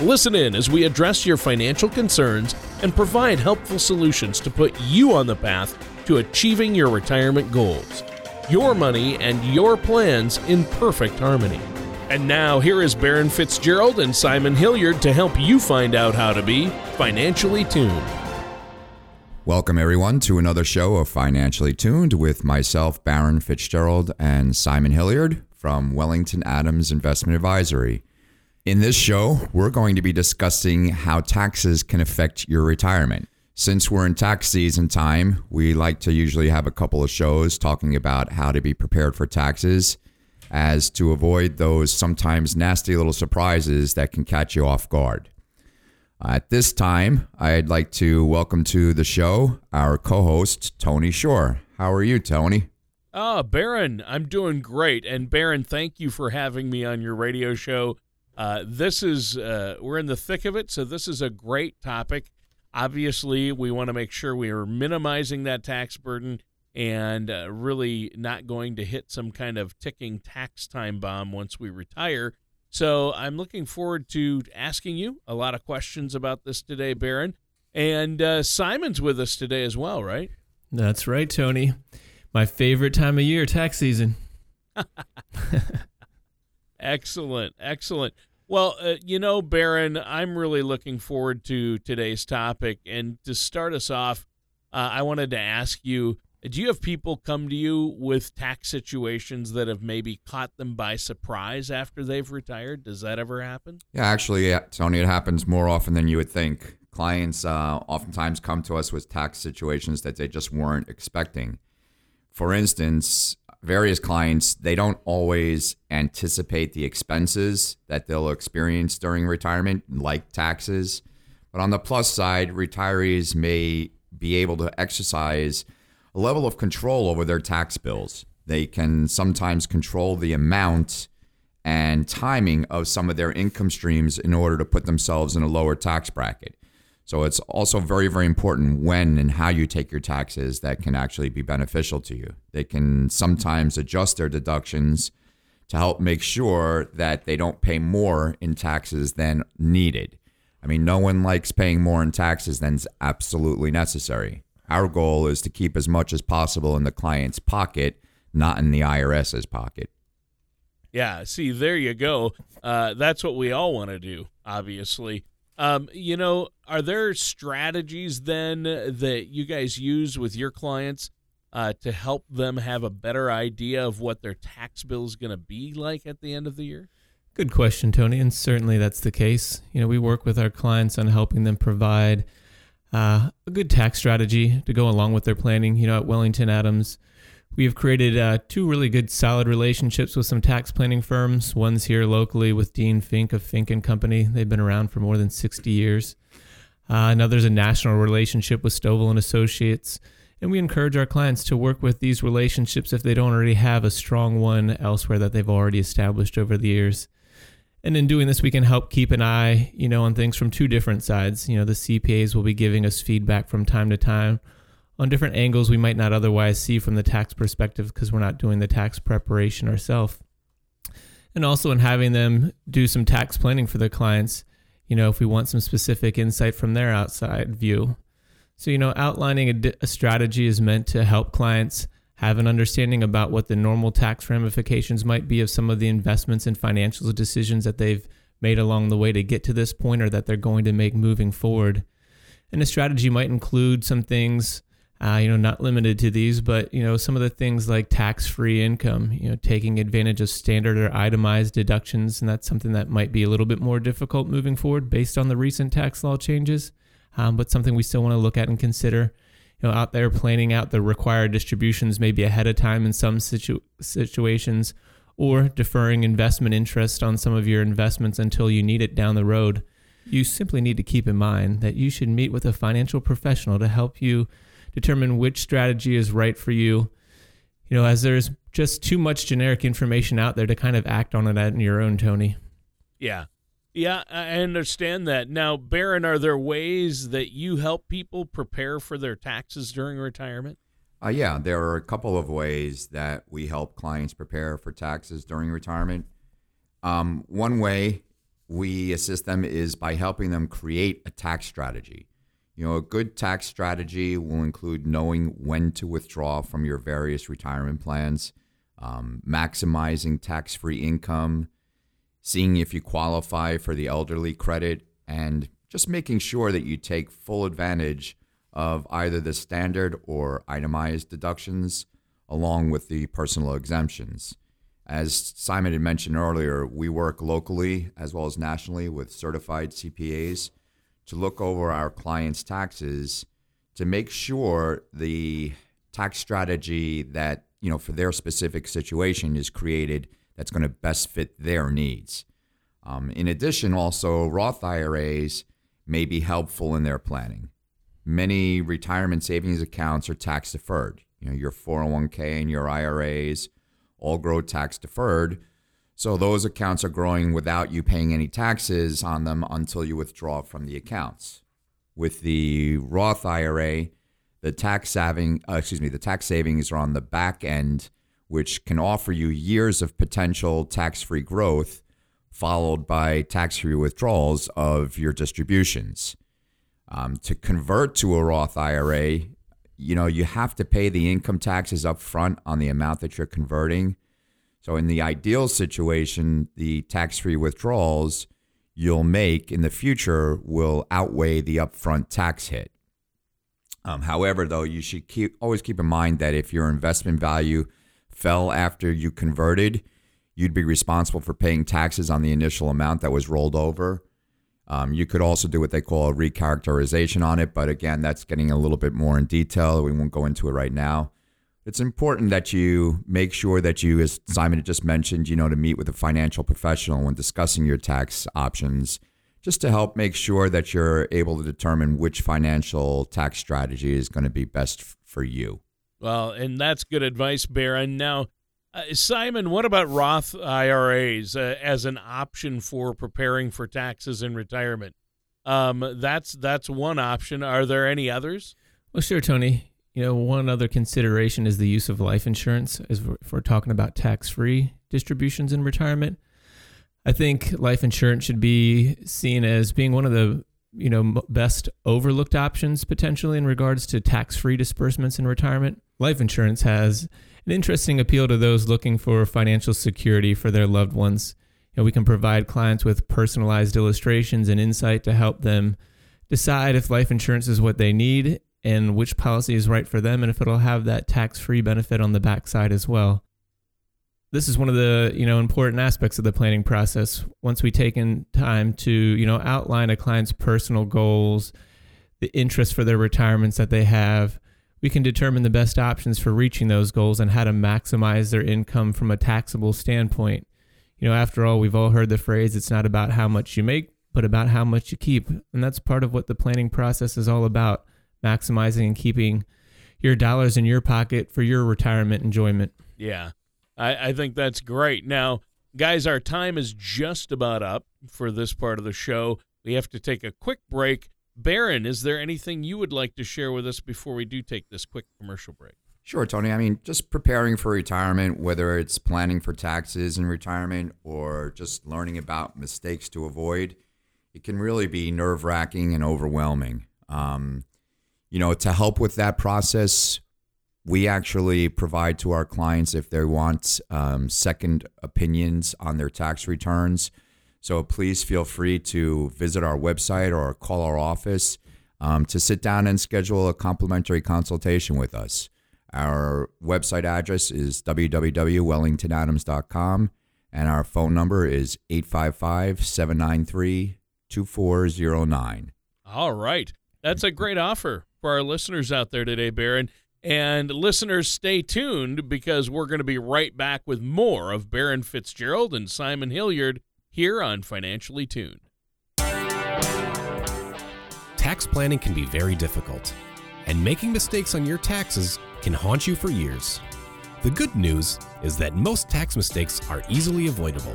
Listen in as we address your financial concerns and provide helpful solutions to put you on the path to achieving your retirement goals. Your money and your plans in perfect harmony. And now, here is Baron Fitzgerald and Simon Hilliard to help you find out how to be financially tuned. Welcome, everyone, to another show of Financially Tuned with myself, Baron Fitzgerald, and Simon Hilliard from Wellington Adams Investment Advisory. In this show, we're going to be discussing how taxes can affect your retirement. Since we're in tax season time, we like to usually have a couple of shows talking about how to be prepared for taxes as to avoid those sometimes nasty little surprises that can catch you off guard. At this time, I'd like to welcome to the show our co host, Tony Shore. How are you, Tony? Ah, Baron, I'm doing great. And Baron, thank you for having me on your radio show. Uh, this is uh, we're in the thick of it, so this is a great topic. Obviously, we want to make sure we are minimizing that tax burden and uh, really not going to hit some kind of ticking tax time bomb once we retire. So I'm looking forward to asking you a lot of questions about this today, Baron. And uh, Simon's with us today as well, right? That's right, Tony. My favorite time of year, tax season. excellent, excellent. Well, uh, you know, Baron, I'm really looking forward to today's topic. And to start us off, uh, I wanted to ask you do you have people come to you with tax situations that have maybe caught them by surprise after they've retired? Does that ever happen? Yeah, actually, yeah, Tony, it happens more often than you would think. Clients uh, oftentimes come to us with tax situations that they just weren't expecting. For instance, various clients, they don't always anticipate the expenses that they'll experience during retirement, like taxes. But on the plus side, retirees may be able to exercise a level of control over their tax bills. They can sometimes control the amount and timing of some of their income streams in order to put themselves in a lower tax bracket. So it's also very, very important when and how you take your taxes that can actually be beneficial to you. They can sometimes adjust their deductions to help make sure that they don't pay more in taxes than needed. I mean, no one likes paying more in taxes than is absolutely necessary. Our goal is to keep as much as possible in the client's pocket, not in the IRS's pocket. Yeah, see, there you go. Uh, that's what we all want to do, obviously. Um, you know, are there strategies then that you guys use with your clients uh, to help them have a better idea of what their tax bill is going to be like at the end of the year? Good question, Tony, and certainly that's the case. You know, we work with our clients on helping them provide uh, a good tax strategy to go along with their planning. You know, at Wellington Adams, we have created uh, two really good, solid relationships with some tax planning firms. One's here locally with Dean Fink of Fink and Company. They've been around for more than 60 years. Uh, another's a national relationship with Stovall and Associates. And we encourage our clients to work with these relationships if they don't already have a strong one elsewhere that they've already established over the years. And in doing this, we can help keep an eye, you know, on things from two different sides. You know, the CPAs will be giving us feedback from time to time on different angles we might not otherwise see from the tax perspective because we're not doing the tax preparation ourselves. And also in having them do some tax planning for their clients, you know, if we want some specific insight from their outside view. So, you know, outlining a, a strategy is meant to help clients have an understanding about what the normal tax ramifications might be of some of the investments and financial decisions that they've made along the way to get to this point or that they're going to make moving forward. And a strategy might include some things uh, you know, not limited to these, but you know, some of the things like tax-free income, you know, taking advantage of standard or itemized deductions, and that's something that might be a little bit more difficult moving forward based on the recent tax law changes, um, but something we still want to look at and consider. You know, out there planning out the required distributions maybe ahead of time in some situ- situations, or deferring investment interest on some of your investments until you need it down the road. you simply need to keep in mind that you should meet with a financial professional to help you determine which strategy is right for you. You know, as there's just too much generic information out there to kind of act on it on your own, Tony. Yeah. Yeah, I understand that. Now, Baron, are there ways that you help people prepare for their taxes during retirement? Uh, yeah, there are a couple of ways that we help clients prepare for taxes during retirement. Um, one way we assist them is by helping them create a tax strategy. You know, a good tax strategy will include knowing when to withdraw from your various retirement plans, um, maximizing tax free income, seeing if you qualify for the elderly credit, and just making sure that you take full advantage of either the standard or itemized deductions along with the personal exemptions. As Simon had mentioned earlier, we work locally as well as nationally with certified CPAs to look over our clients' taxes to make sure the tax strategy that, you know, for their specific situation is created that's going to best fit their needs. Um, in addition, also, Roth IRAs may be helpful in their planning. Many retirement savings accounts are tax deferred. You know, your 401k and your IRAs all grow tax deferred. So those accounts are growing without you paying any taxes on them until you withdraw from the accounts. With the Roth IRA, the tax saving, uh, excuse me, the tax savings are on the back end, which can offer you years of potential tax-free growth, followed by tax-free withdrawals of your distributions. Um, to convert to a Roth IRA, you know, you have to pay the income taxes up front on the amount that you're converting. So, in the ideal situation, the tax free withdrawals you'll make in the future will outweigh the upfront tax hit. Um, however, though, you should keep always keep in mind that if your investment value fell after you converted, you'd be responsible for paying taxes on the initial amount that was rolled over. Um, you could also do what they call a recharacterization on it, but again, that's getting a little bit more in detail. We won't go into it right now. It's important that you make sure that you, as Simon just mentioned, you know, to meet with a financial professional when discussing your tax options, just to help make sure that you're able to determine which financial tax strategy is going to be best for you. Well, and that's good advice, Baron. Now, uh, Simon, what about Roth IRAs uh, as an option for preparing for taxes in retirement? Um, that's that's one option. Are there any others? Well, sure, Tony. You know, one other consideration is the use of life insurance, as if we're talking about tax-free distributions in retirement. I think life insurance should be seen as being one of the you know best overlooked options potentially in regards to tax-free disbursements in retirement. Life insurance has an interesting appeal to those looking for financial security for their loved ones. You know, we can provide clients with personalized illustrations and insight to help them decide if life insurance is what they need and which policy is right for them and if it'll have that tax-free benefit on the backside as well. This is one of the, you know, important aspects of the planning process. Once we take in time to, you know, outline a client's personal goals, the interest for their retirements that they have, we can determine the best options for reaching those goals and how to maximize their income from a taxable standpoint. You know, after all, we've all heard the phrase it's not about how much you make, but about how much you keep. And that's part of what the planning process is all about maximizing and keeping your dollars in your pocket for your retirement enjoyment. Yeah, I, I think that's great. Now, guys, our time is just about up for this part of the show. We have to take a quick break. Baron, is there anything you would like to share with us before we do take this quick commercial break? Sure, Tony. I mean, just preparing for retirement, whether it's planning for taxes in retirement or just learning about mistakes to avoid, it can really be nerve wracking and overwhelming. Um, you know, to help with that process, we actually provide to our clients if they want um, second opinions on their tax returns. So please feel free to visit our website or call our office um, to sit down and schedule a complimentary consultation with us. Our website address is www.wellingtonadams.com and our phone number is 855 793 2409. All right. That's a great offer for our listeners out there today, Baron. And listeners, stay tuned because we're going to be right back with more of Baron Fitzgerald and Simon Hilliard here on Financially Tuned. tax planning can be very difficult, and making mistakes on your taxes can haunt you for years. The good news is that most tax mistakes are easily avoidable.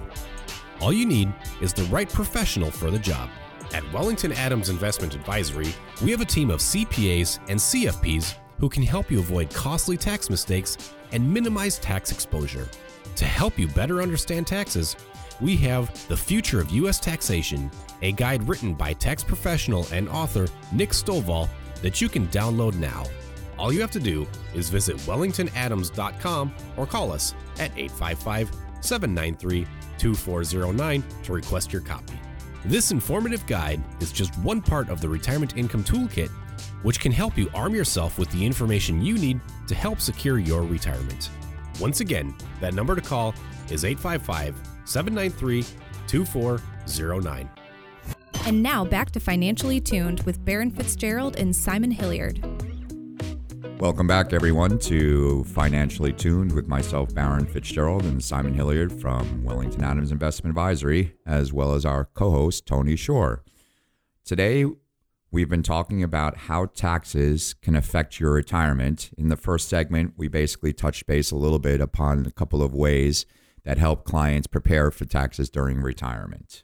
All you need is the right professional for the job. At Wellington Adams Investment Advisory, we have a team of CPAs and CFPs who can help you avoid costly tax mistakes and minimize tax exposure. To help you better understand taxes, we have The Future of U.S. Taxation, a guide written by tax professional and author Nick Stovall that you can download now. All you have to do is visit wellingtonadams.com or call us at 855 793 2409 to request your copy. This informative guide is just one part of the Retirement Income Toolkit, which can help you arm yourself with the information you need to help secure your retirement. Once again, that number to call is 855 793 2409. And now back to Financially Tuned with Baron Fitzgerald and Simon Hilliard. Welcome back, everyone, to Financially Tuned with myself, Baron Fitzgerald, and Simon Hilliard from Wellington Adams Investment Advisory, as well as our co host, Tony Shore. Today, we've been talking about how taxes can affect your retirement. In the first segment, we basically touched base a little bit upon a couple of ways that help clients prepare for taxes during retirement.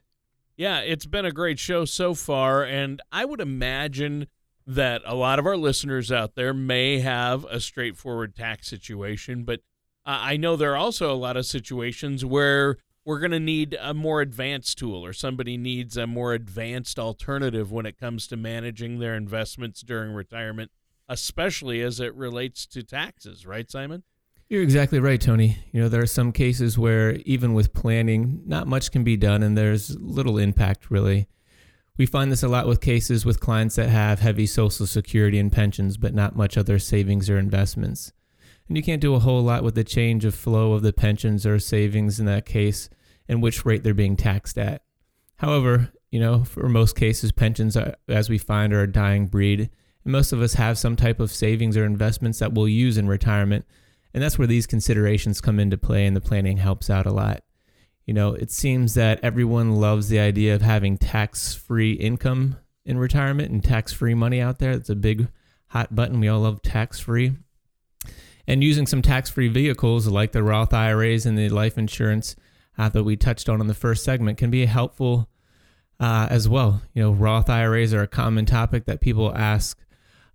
Yeah, it's been a great show so far, and I would imagine that a lot of our listeners out there may have a straightforward tax situation, but I know there are also a lot of situations where we're going to need a more advanced tool or somebody needs a more advanced alternative when it comes to managing their investments during retirement, especially as it relates to taxes, right, Simon? You're exactly right, Tony. You know, there are some cases where even with planning, not much can be done and there's little impact really. We find this a lot with cases with clients that have heavy social security and pensions, but not much other savings or investments. And you can't do a whole lot with the change of flow of the pensions or savings in that case and which rate they're being taxed at. However, you know, for most cases, pensions, are, as we find, are a dying breed. And most of us have some type of savings or investments that we'll use in retirement. And that's where these considerations come into play, and the planning helps out a lot. You know, it seems that everyone loves the idea of having tax free income in retirement and tax free money out there. It's a big hot button. We all love tax free. And using some tax free vehicles like the Roth IRAs and the life insurance uh, that we touched on in the first segment can be helpful uh, as well. You know, Roth IRAs are a common topic that people ask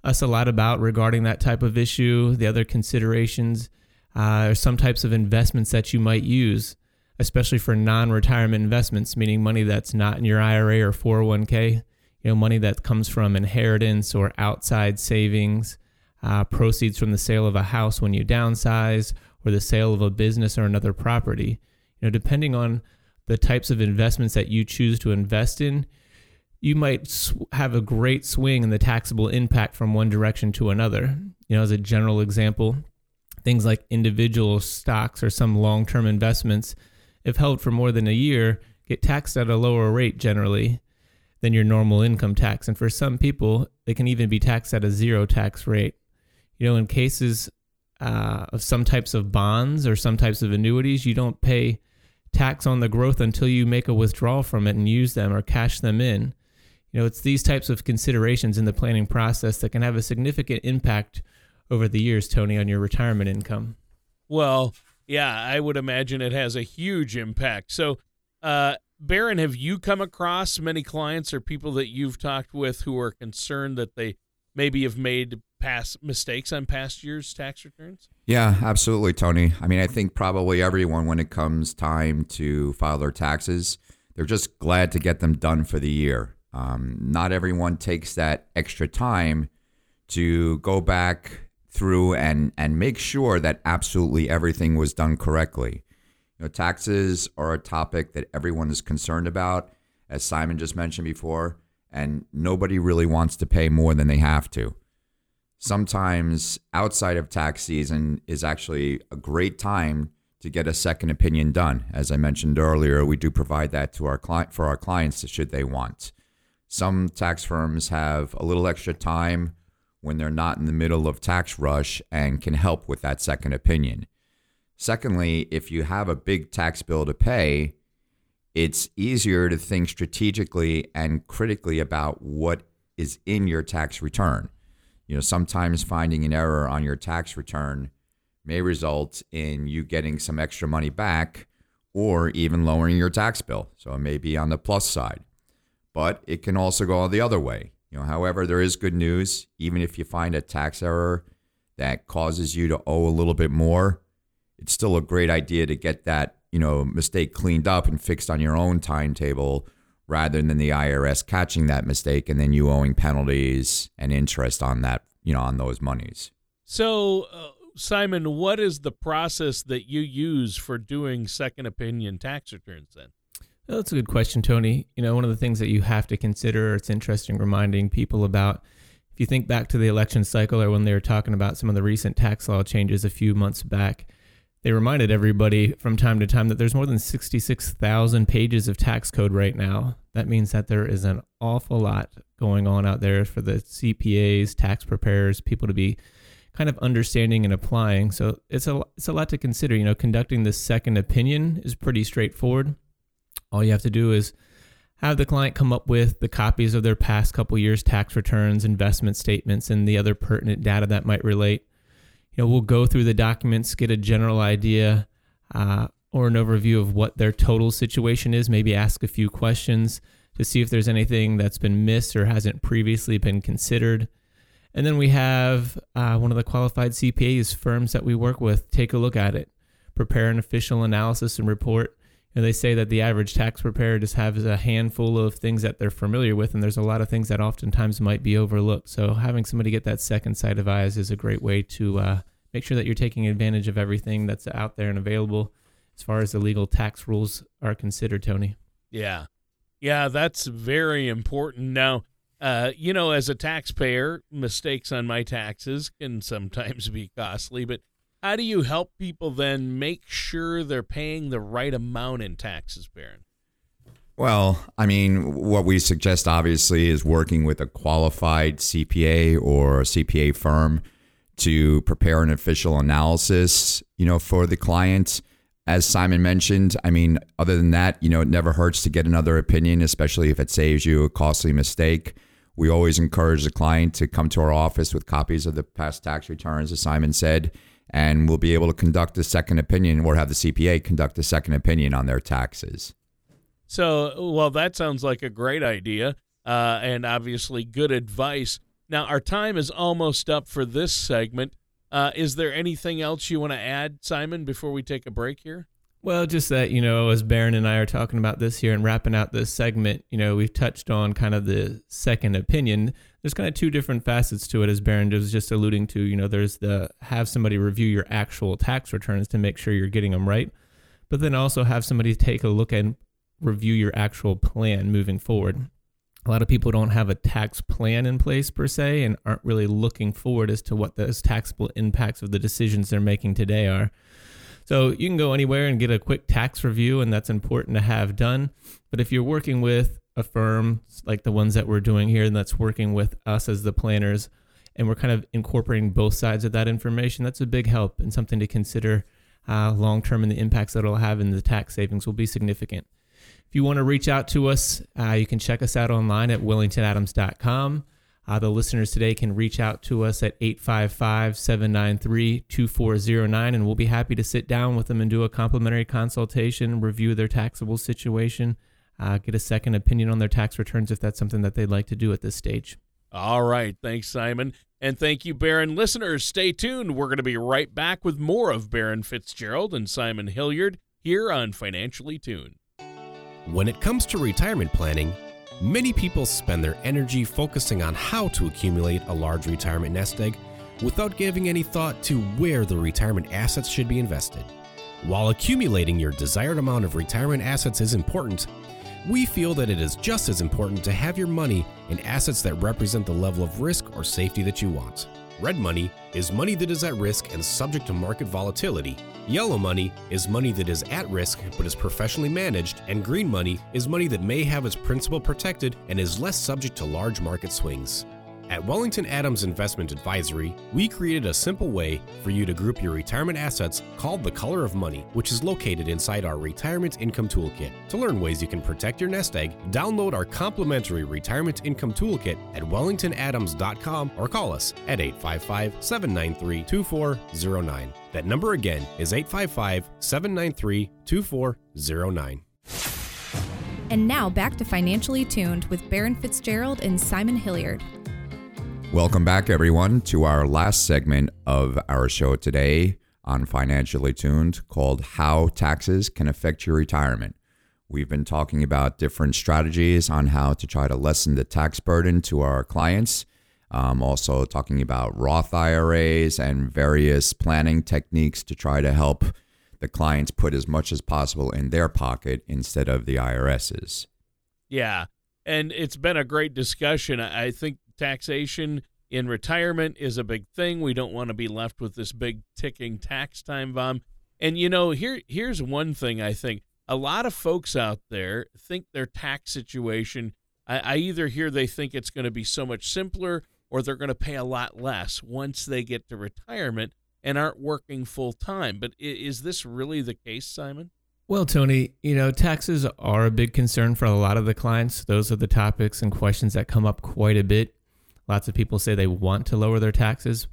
us a lot about regarding that type of issue. The other considerations uh, are some types of investments that you might use especially for non-retirement investments, meaning money that's not in your IRA or 401k, you know, money that comes from inheritance or outside savings, uh, proceeds from the sale of a house when you downsize, or the sale of a business or another property. You know, depending on the types of investments that you choose to invest in, you might sw- have a great swing in the taxable impact from one direction to another. You know, as a general example, things like individual stocks or some long-term investments if held for more than a year, get taxed at a lower rate generally than your normal income tax. And for some people, they can even be taxed at a zero tax rate. You know, in cases uh, of some types of bonds or some types of annuities, you don't pay tax on the growth until you make a withdrawal from it and use them or cash them in. You know, it's these types of considerations in the planning process that can have a significant impact over the years, Tony, on your retirement income. Well, yeah, I would imagine it has a huge impact. So, uh, Baron, have you come across many clients or people that you've talked with who are concerned that they maybe have made past mistakes on past year's tax returns? Yeah, absolutely, Tony. I mean, I think probably everyone, when it comes time to file their taxes, they're just glad to get them done for the year. Um, not everyone takes that extra time to go back through and and make sure that absolutely everything was done correctly. You know, taxes are a topic that everyone is concerned about, as Simon just mentioned before, and nobody really wants to pay more than they have to. Sometimes outside of tax season is actually a great time to get a second opinion done. As I mentioned earlier, we do provide that to our client for our clients should they want. Some tax firms have a little extra time when they're not in the middle of tax rush and can help with that second opinion. Secondly, if you have a big tax bill to pay, it's easier to think strategically and critically about what is in your tax return. You know, sometimes finding an error on your tax return may result in you getting some extra money back or even lowering your tax bill. So it may be on the plus side. But it can also go the other way. You know, however, there is good news. Even if you find a tax error that causes you to owe a little bit more, it's still a great idea to get that, you know, mistake cleaned up and fixed on your own timetable rather than the IRS catching that mistake and then you owing penalties and interest on that, you know, on those monies. So, uh, Simon, what is the process that you use for doing second opinion tax returns then? Well, that's a good question, Tony. You know, one of the things that you have to consider, it's interesting reminding people about if you think back to the election cycle or when they were talking about some of the recent tax law changes a few months back, they reminded everybody from time to time that there's more than 66,000 pages of tax code right now. That means that there is an awful lot going on out there for the CPAs, tax preparers, people to be kind of understanding and applying. So it's a it's a lot to consider. You know, conducting this second opinion is pretty straightforward. All you have to do is have the client come up with the copies of their past couple years tax returns, investment statements, and the other pertinent data that might relate. You know, we'll go through the documents, get a general idea uh, or an overview of what their total situation is. Maybe ask a few questions to see if there's anything that's been missed or hasn't previously been considered. And then we have uh, one of the qualified CPAs firms that we work with take a look at it, prepare an official analysis and report. And they say that the average tax preparer just has a handful of things that they're familiar with, and there's a lot of things that oftentimes might be overlooked. So having somebody get that second set of eyes is a great way to uh, make sure that you're taking advantage of everything that's out there and available as far as the legal tax rules are considered, Tony. Yeah. Yeah, that's very important. Now, uh, you know, as a taxpayer, mistakes on my taxes can sometimes be costly, but how do you help people then make sure they're paying the right amount in taxes, Baron? Well, I mean, what we suggest obviously is working with a qualified CPA or a CPA firm to prepare an official analysis, you know, for the client. As Simon mentioned, I mean, other than that, you know, it never hurts to get another opinion, especially if it saves you a costly mistake. We always encourage the client to come to our office with copies of the past tax returns, as Simon said, and we'll be able to conduct a second opinion or have the CPA conduct a second opinion on their taxes. So, well, that sounds like a great idea uh, and obviously good advice. Now, our time is almost up for this segment. Uh, is there anything else you want to add, Simon, before we take a break here? Well, just that, you know, as Baron and I are talking about this here and wrapping out this segment, you know, we've touched on kind of the second opinion. There's kind of two different facets to it, as Baron was just alluding to. You know, there's the have somebody review your actual tax returns to make sure you're getting them right, but then also have somebody take a look and review your actual plan moving forward. A lot of people don't have a tax plan in place per se and aren't really looking forward as to what those taxable impacts of the decisions they're making today are. So you can go anywhere and get a quick tax review, and that's important to have done. But if you're working with a firm like the ones that we're doing here, and that's working with us as the planners, and we're kind of incorporating both sides of that information, that's a big help and something to consider uh, long term, and the impacts that it'll have in the tax savings will be significant. If you want to reach out to us, uh, you can check us out online at wellingtonadams.com. Uh, the listeners today can reach out to us at 855 793 2409, and we'll be happy to sit down with them and do a complimentary consultation, review their taxable situation, uh, get a second opinion on their tax returns if that's something that they'd like to do at this stage. All right. Thanks, Simon. And thank you, Baron. Listeners, stay tuned. We're going to be right back with more of Baron Fitzgerald and Simon Hilliard here on Financially Tuned. When it comes to retirement planning, Many people spend their energy focusing on how to accumulate a large retirement nest egg without giving any thought to where the retirement assets should be invested. While accumulating your desired amount of retirement assets is important, we feel that it is just as important to have your money in assets that represent the level of risk or safety that you want. Red money is money that is at risk and subject to market volatility. Yellow money is money that is at risk but is professionally managed, and green money is money that may have its principal protected and is less subject to large market swings. At Wellington Adams Investment Advisory, we created a simple way for you to group your retirement assets called the Color of Money, which is located inside our Retirement Income Toolkit. To learn ways you can protect your nest egg, download our complimentary Retirement Income Toolkit at wellingtonadams.com or call us at 855 793 2409. That number again is 855 793 2409. And now back to Financially Tuned with Baron Fitzgerald and Simon Hilliard. Welcome back, everyone, to our last segment of our show today on Financially Tuned called How Taxes Can Affect Your Retirement. We've been talking about different strategies on how to try to lessen the tax burden to our clients. Um, also, talking about Roth IRAs and various planning techniques to try to help the clients put as much as possible in their pocket instead of the IRS's. Yeah. And it's been a great discussion. I think taxation in retirement is a big thing. We don't want to be left with this big ticking tax time bomb. And you know, here here's one thing I think a lot of folks out there think their tax situation. I, I either hear they think it's going to be so much simpler or they're going to pay a lot less once they get to retirement and aren't working full time. But is this really the case, Simon? Well, Tony, you know, taxes are a big concern for a lot of the clients. Those are the topics and questions that come up quite a bit Lots of people say they want to lower their taxes.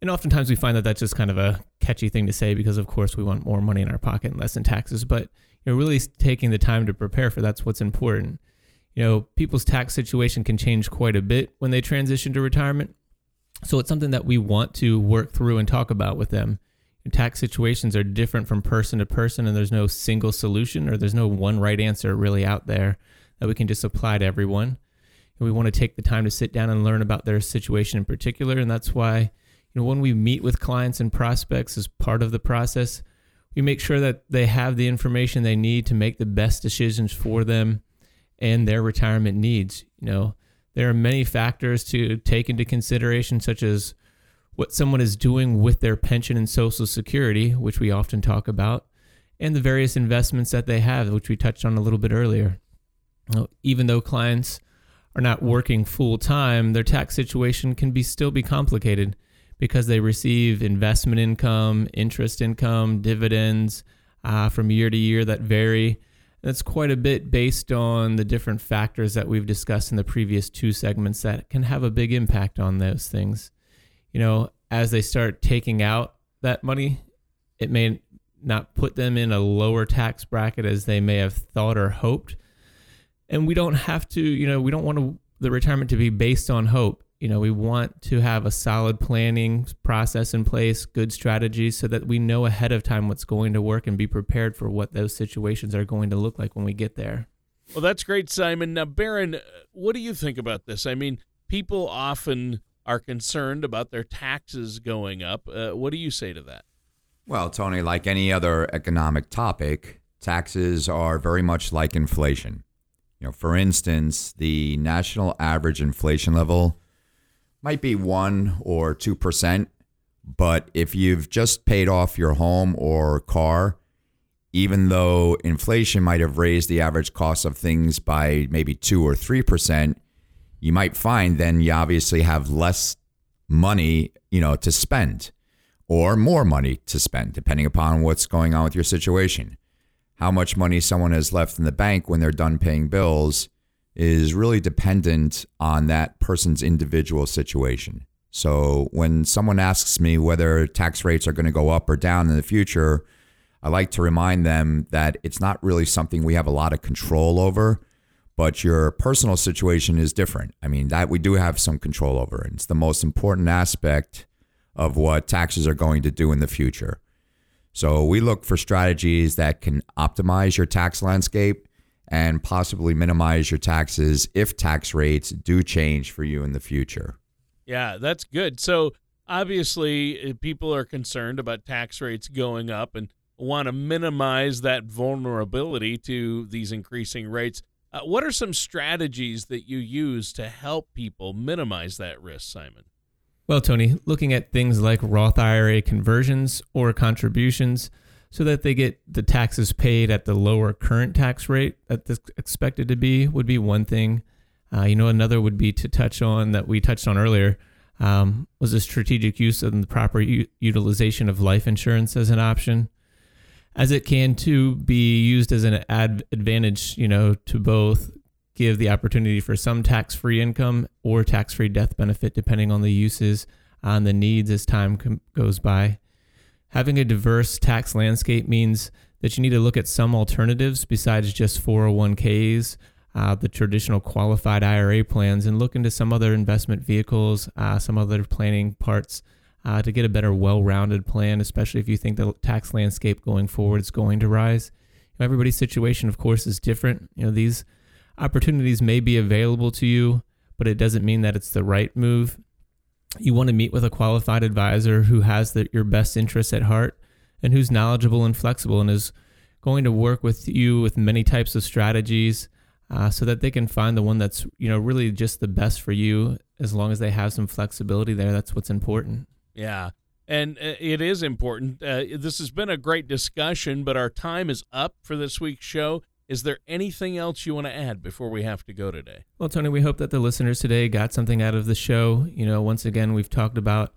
And oftentimes we find that that's just kind of a catchy thing to say because, of course, we want more money in our pocket and less in taxes. But you know, really taking the time to prepare for that's what's important. You know, people's tax situation can change quite a bit when they transition to retirement. So it's something that we want to work through and talk about with them. tax situations are different from person to person, and there's no single solution or there's no one right answer really out there that we can just apply to everyone we want to take the time to sit down and learn about their situation in particular. And that's why, you know, when we meet with clients and prospects as part of the process, we make sure that they have the information they need to make the best decisions for them and their retirement needs. You know, there are many factors to take into consideration, such as what someone is doing with their pension and social security, which we often talk about, and the various investments that they have, which we touched on a little bit earlier. You know, even though clients are not working full time, their tax situation can be still be complicated because they receive investment income, interest income, dividends uh, from year to year that vary. That's quite a bit based on the different factors that we've discussed in the previous two segments that can have a big impact on those things. You know, as they start taking out that money, it may not put them in a lower tax bracket as they may have thought or hoped and we don't have to you know we don't want to, the retirement to be based on hope. You know we want to have a solid planning process in place good strategies so that we know ahead of time what's going to work and be prepared for what those situations are going to look like when we get there. Well that's great simon. Now baron what do you think about this? I mean people often are concerned about their taxes going up. Uh, what do you say to that? Well tony like any other economic topic taxes are very much like inflation you know, for instance, the national average inflation level might be 1 or 2%, but if you've just paid off your home or car, even though inflation might have raised the average cost of things by maybe 2 or 3%, you might find then you obviously have less money, you know, to spend or more money to spend depending upon what's going on with your situation how much money someone has left in the bank when they're done paying bills is really dependent on that person's individual situation. So when someone asks me whether tax rates are going to go up or down in the future, I like to remind them that it's not really something we have a lot of control over, but your personal situation is different. I mean, that we do have some control over. It's the most important aspect of what taxes are going to do in the future. So we look for strategies that can optimize your tax landscape and possibly minimize your taxes if tax rates do change for you in the future. Yeah, that's good. So obviously, uh, people are concerned about tax rates going up and want to minimize that vulnerability to these increasing rates. Uh, what are some strategies that you use to help people minimize that risk, Simon? Well, Tony, looking at things like Roth IRA conversions or contributions so that they get the taxes paid at the lower current tax rate that this expected to be would be one thing. Uh, you know, another would be to touch on that we touched on earlier um, was a strategic use and the proper u- utilization of life insurance as an option, as it can too be used as an ad- advantage, you know, to both give the opportunity for some tax-free income or tax-free death benefit, depending on the uses and the needs as time com- goes by. Having a diverse tax landscape means that you need to look at some alternatives besides just 401ks uh, the traditional qualified IRA plans and look into some other investment vehicles, uh, some other planning parts uh, to get a better, well-rounded plan. Especially if you think the tax landscape going forward is going to rise. You know, everybody's situation, of course, is different. You know, these opportunities may be available to you, but it doesn't mean that it's the right move. You want to meet with a qualified advisor who has the, your best interests at heart and who's knowledgeable and flexible and is going to work with you with many types of strategies uh, so that they can find the one that's you know really just the best for you. As long as they have some flexibility there that's what's important. Yeah. And uh, it is important. Uh, this has been a great discussion but our time is up for this week's show is there anything else you want to add before we have to go today? Well tony we hope that the listeners today got something out of the show. You know once again we've talked about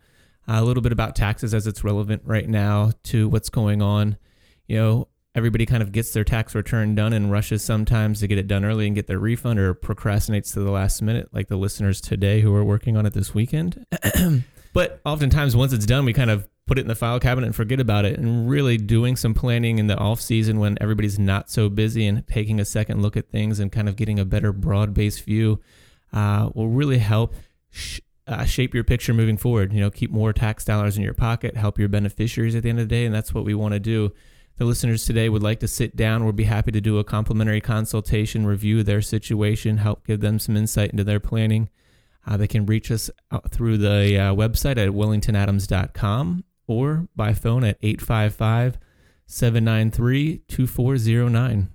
uh, a little bit about taxes as it's relevant right now to what's going on. You know everybody kind of gets their tax return done and rushes sometimes to get it done early and get their refund or procrastinates to the last minute, like the listeners today who are working on it this weekend. but oftentimes, once it's done, we kind of put it in the file cabinet and forget about it. And really doing some planning in the off season when everybody's not so busy and taking a second look at things and kind of getting a better broad based view uh, will really help. Sh- uh, shape your picture moving forward. You know, keep more tax dollars in your pocket, help your beneficiaries at the end of the day, and that's what we want to do the listeners today would like to sit down, we'll be happy to do a complimentary consultation, review their situation, help give them some insight into their planning. Uh, they can reach us through the uh, website at wellingtonadams.com or by phone at 855 793 2409.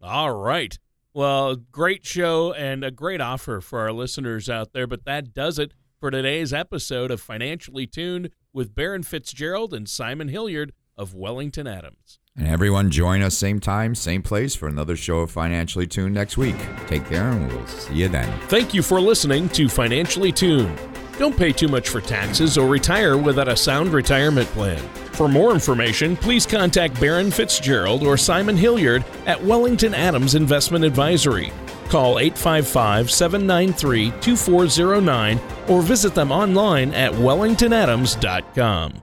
All right. Well, great show and a great offer for our listeners out there, but that does it for today's episode of Financially Tuned with Baron Fitzgerald and Simon Hilliard of Wellington Adams. And everyone join us same time, same place for another show of Financially Tuned next week. Take care and we'll see you then. Thank you for listening to Financially Tuned. Don't pay too much for taxes or retire without a sound retirement plan. For more information, please contact Baron Fitzgerald or Simon Hilliard at Wellington Adams Investment Advisory. Call 855 793 2409 or visit them online at wellingtonadams.com.